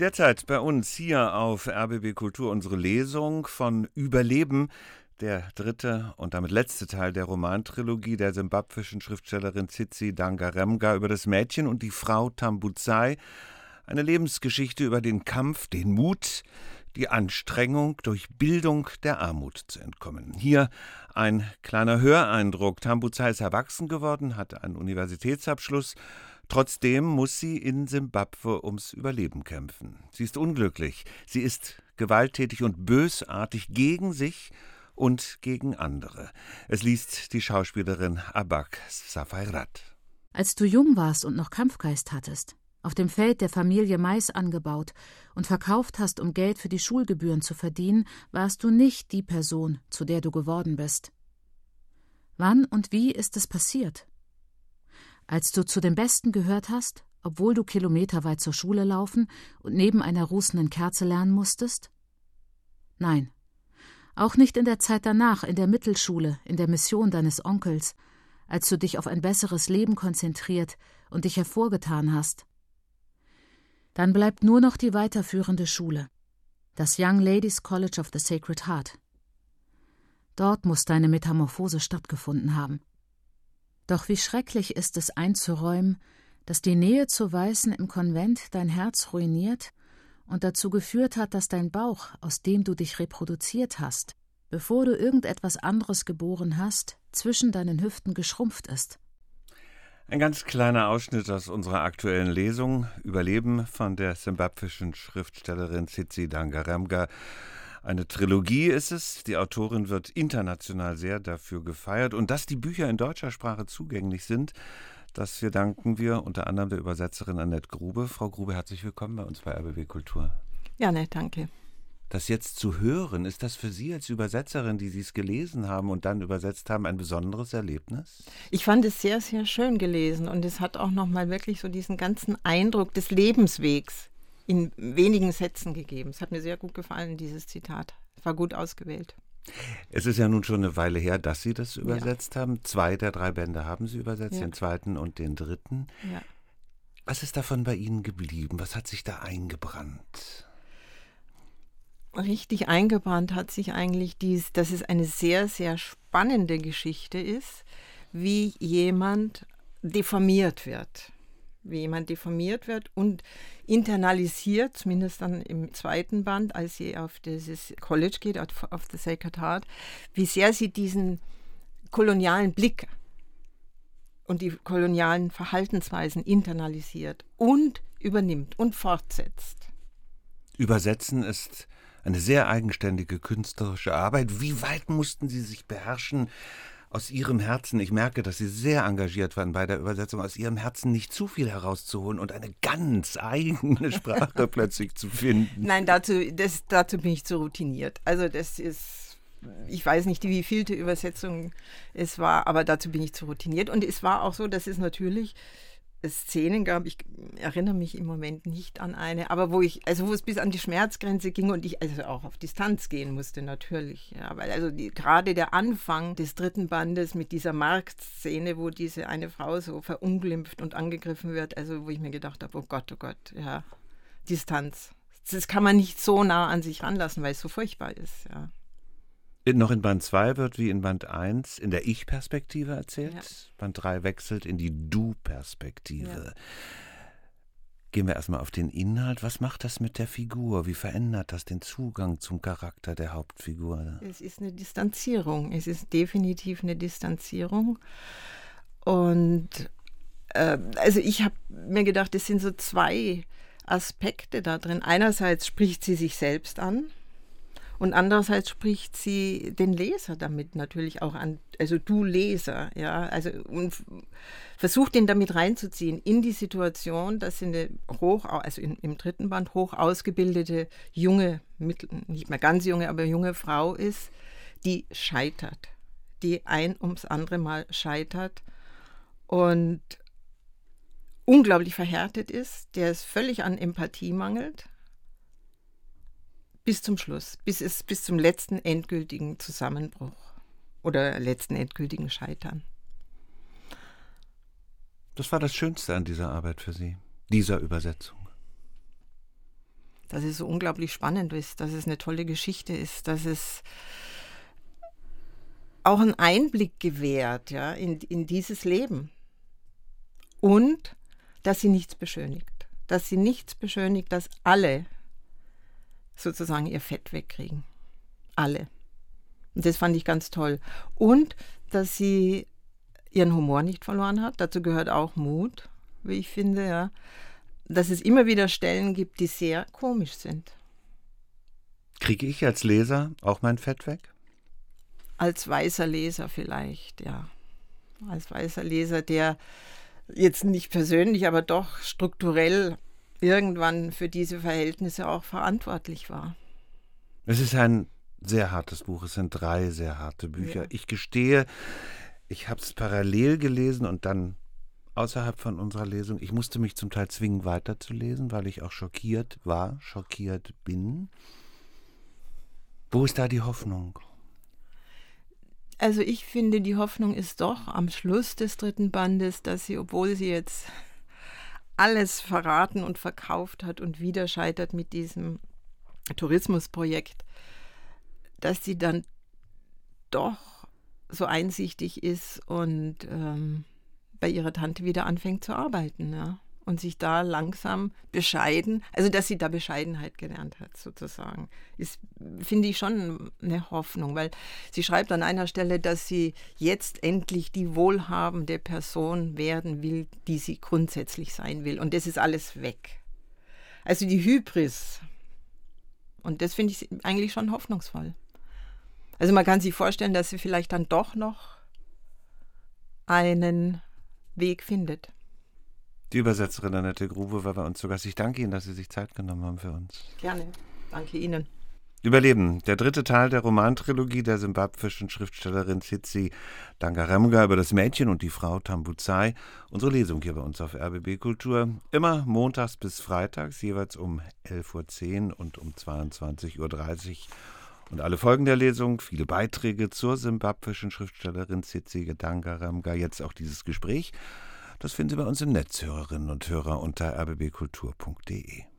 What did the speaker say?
Derzeit bei uns hier auf RBB Kultur unsere Lesung von Überleben, der dritte und damit letzte Teil der Romantrilogie der simbabwischen Schriftstellerin Tsitsi Dangaremga über das Mädchen und die Frau Tambuzai. Eine Lebensgeschichte über den Kampf, den Mut, die Anstrengung, durch Bildung der Armut zu entkommen. Hier ein kleiner Höreindruck. Tambuzai ist erwachsen geworden, hat einen Universitätsabschluss Trotzdem muss sie in Simbabwe ums Überleben kämpfen. Sie ist unglücklich, sie ist gewalttätig und bösartig gegen sich und gegen andere. Es liest die Schauspielerin Abak Safairat. Als du jung warst und noch Kampfgeist hattest, auf dem Feld der Familie Mais angebaut und verkauft hast, um Geld für die Schulgebühren zu verdienen, warst du nicht die Person, zu der du geworden bist. Wann und wie ist es passiert? Als du zu den Besten gehört hast, obwohl du kilometerweit zur Schule laufen und neben einer rußenden Kerze lernen musstest? Nein, auch nicht in der Zeit danach, in der Mittelschule, in der Mission deines Onkels, als du dich auf ein besseres Leben konzentriert und dich hervorgetan hast. Dann bleibt nur noch die weiterführende Schule, das Young Ladies College of the Sacred Heart. Dort muss deine Metamorphose stattgefunden haben. Doch wie schrecklich ist es einzuräumen, dass die Nähe zu Weißen im Konvent dein Herz ruiniert und dazu geführt hat, dass dein Bauch, aus dem du dich reproduziert hast, bevor du irgendetwas anderes geboren hast, zwischen deinen Hüften geschrumpft ist. Ein ganz kleiner Ausschnitt aus unserer aktuellen Lesung Überleben von der simbabwischen Schriftstellerin Tsitsi Dangaremga eine Trilogie ist es. Die Autorin wird international sehr dafür gefeiert. Und dass die Bücher in deutscher Sprache zugänglich sind, das wir danken wir unter anderem der Übersetzerin Annette Grube. Frau Grube, herzlich willkommen bei uns bei RBB Kultur. Ja, ne, danke. Das jetzt zu hören, ist das für Sie als Übersetzerin, die Sie es gelesen haben und dann übersetzt haben, ein besonderes Erlebnis? Ich fand es sehr, sehr schön gelesen und es hat auch nochmal wirklich so diesen ganzen Eindruck des Lebenswegs in wenigen Sätzen gegeben. Es hat mir sehr gut gefallen, dieses Zitat. War gut ausgewählt. Es ist ja nun schon eine Weile her, dass Sie das übersetzt ja. haben. Zwei der drei Bände haben Sie übersetzt, ja. den zweiten und den dritten. Ja. Was ist davon bei Ihnen geblieben? Was hat sich da eingebrannt? Richtig eingebrannt hat sich eigentlich dies, dass es eine sehr, sehr spannende Geschichte ist, wie jemand deformiert wird wie jemand deformiert wird und internalisiert, zumindest dann im zweiten Band, als sie auf dieses College geht, auf the Sacred Heart, wie sehr sie diesen kolonialen Blick und die kolonialen Verhaltensweisen internalisiert und übernimmt und fortsetzt. Übersetzen ist eine sehr eigenständige künstlerische Arbeit. Wie weit mussten Sie sich beherrschen, aus ihrem Herzen, ich merke, dass Sie sehr engagiert waren bei der Übersetzung, aus ihrem Herzen nicht zu viel herauszuholen und eine ganz eigene Sprache plötzlich zu finden. Nein, dazu, das, dazu bin ich zu routiniert. Also das ist, ich weiß nicht, wie vielte Übersetzung es war, aber dazu bin ich zu routiniert. Und es war auch so, dass es natürlich Szenen gab, ich erinnere mich im Moment nicht an eine, aber wo ich, also wo es bis an die Schmerzgrenze ging und ich also auch auf Distanz gehen musste, natürlich. Ja, weil also die, gerade der Anfang des dritten Bandes mit dieser Marktszene, wo diese eine Frau so verunglimpft und angegriffen wird, also wo ich mir gedacht habe, oh Gott, oh Gott, ja, Distanz. Das kann man nicht so nah an sich ranlassen, weil es so furchtbar ist, ja. Noch in Band 2 wird wie in Band 1 in der Ich-Perspektive erzählt. Ja. Band 3 wechselt in die Du-Perspektive. Ja. Gehen wir erstmal auf den Inhalt. Was macht das mit der Figur? Wie verändert das den Zugang zum Charakter der Hauptfigur? Es ist eine Distanzierung. Es ist definitiv eine Distanzierung. Und äh, also ich habe mir gedacht, es sind so zwei Aspekte da drin. Einerseits spricht sie sich selbst an und andererseits spricht sie den Leser damit natürlich auch an, also du Leser, ja, also und versucht ihn damit reinzuziehen in die Situation, dass sie eine hoch, also in, im dritten Band hoch ausgebildete junge, nicht mehr ganz junge, aber junge Frau ist, die scheitert, die ein ums andere Mal scheitert und unglaublich verhärtet ist, der es völlig an Empathie mangelt bis zum Schluss, bis es bis zum letzten endgültigen Zusammenbruch oder letzten endgültigen Scheitern. Das war das Schönste an dieser Arbeit für Sie, dieser Übersetzung. dass es so unglaublich spannend ist, dass es eine tolle Geschichte ist, dass es auch einen Einblick gewährt ja, in, in dieses Leben. Und dass sie nichts beschönigt. Dass sie nichts beschönigt, dass alle sozusagen ihr Fett wegkriegen. Alle. Und das fand ich ganz toll. Und dass sie ihren Humor nicht verloren hat. Dazu gehört auch Mut, wie ich finde, ja. Dass es immer wieder Stellen gibt, die sehr komisch sind. Kriege ich als Leser auch mein Fett weg? Als weißer Leser vielleicht, ja. Als weißer Leser, der jetzt nicht persönlich, aber doch strukturell irgendwann für diese Verhältnisse auch verantwortlich war. Es ist ein sehr hartes Buch. Es sind drei sehr harte Bücher. Ja. Ich gestehe, ich habe es parallel gelesen und dann außerhalb von unserer Lesung. Ich musste mich zum Teil zwingen, weiterzulesen, weil ich auch schockiert war, schockiert bin. Wo ist da die Hoffnung? Also ich finde, die Hoffnung ist doch am Schluss des dritten Bandes, dass sie, obwohl sie jetzt alles verraten und verkauft hat und wieder scheitert mit diesem Tourismusprojekt, dass sie dann doch so einsichtig ist und ähm, bei ihrer Tante wieder anfängt zu arbeiten. Ja? Und sich da langsam bescheiden, also dass sie da Bescheidenheit gelernt hat, sozusagen, ist, finde ich schon eine Hoffnung, weil sie schreibt an einer Stelle, dass sie jetzt endlich die wohlhabende Person werden will, die sie grundsätzlich sein will. Und das ist alles weg. Also die Hybris. Und das finde ich eigentlich schon hoffnungsvoll. Also man kann sich vorstellen, dass sie vielleicht dann doch noch einen Weg findet. Die Übersetzerin Annette Grube war bei uns zu Gast. Ich danke Ihnen, dass Sie sich Zeit genommen haben für uns. Gerne. Danke Ihnen. Überleben, der dritte Teil der Romantrilogie der simbabwischen Schriftstellerin Tsitsi Dangaremga über das Mädchen und die Frau Tambuzai. Unsere Lesung hier bei uns auf RBB Kultur. Immer montags bis freitags, jeweils um 11.10 Uhr und um 22.30 Uhr und alle Folgen der Lesung, viele Beiträge zur simbabwischen Schriftstellerin Tsitsi Dangaramga, jetzt auch dieses Gespräch, das finden Sie bei uns im Netz, Hörerinnen und Hörer, unter rbbkultur.de.